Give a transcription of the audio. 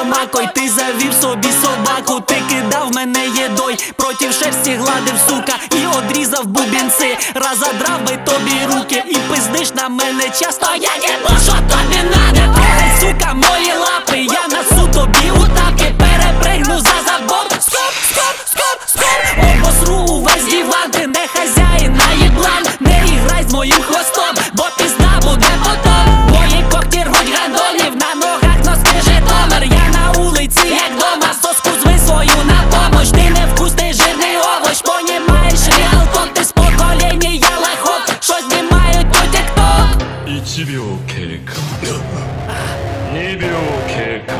ломако, й ти завів собі собаку, ти кидав мене єдой, проти шерсті гладив сука, і одрізав бубінці, разодрав би тобі руки, і пиздиш на мене часто, я не що тобі надо, сука, мої лапи, я насу тобі у перепригну за забор, скоп, скоп, скоп, скоп, обосру увесь диван, ти не хазяїн, на їблан, не іграй з моїм хвостом, 1秒経過。2秒経過。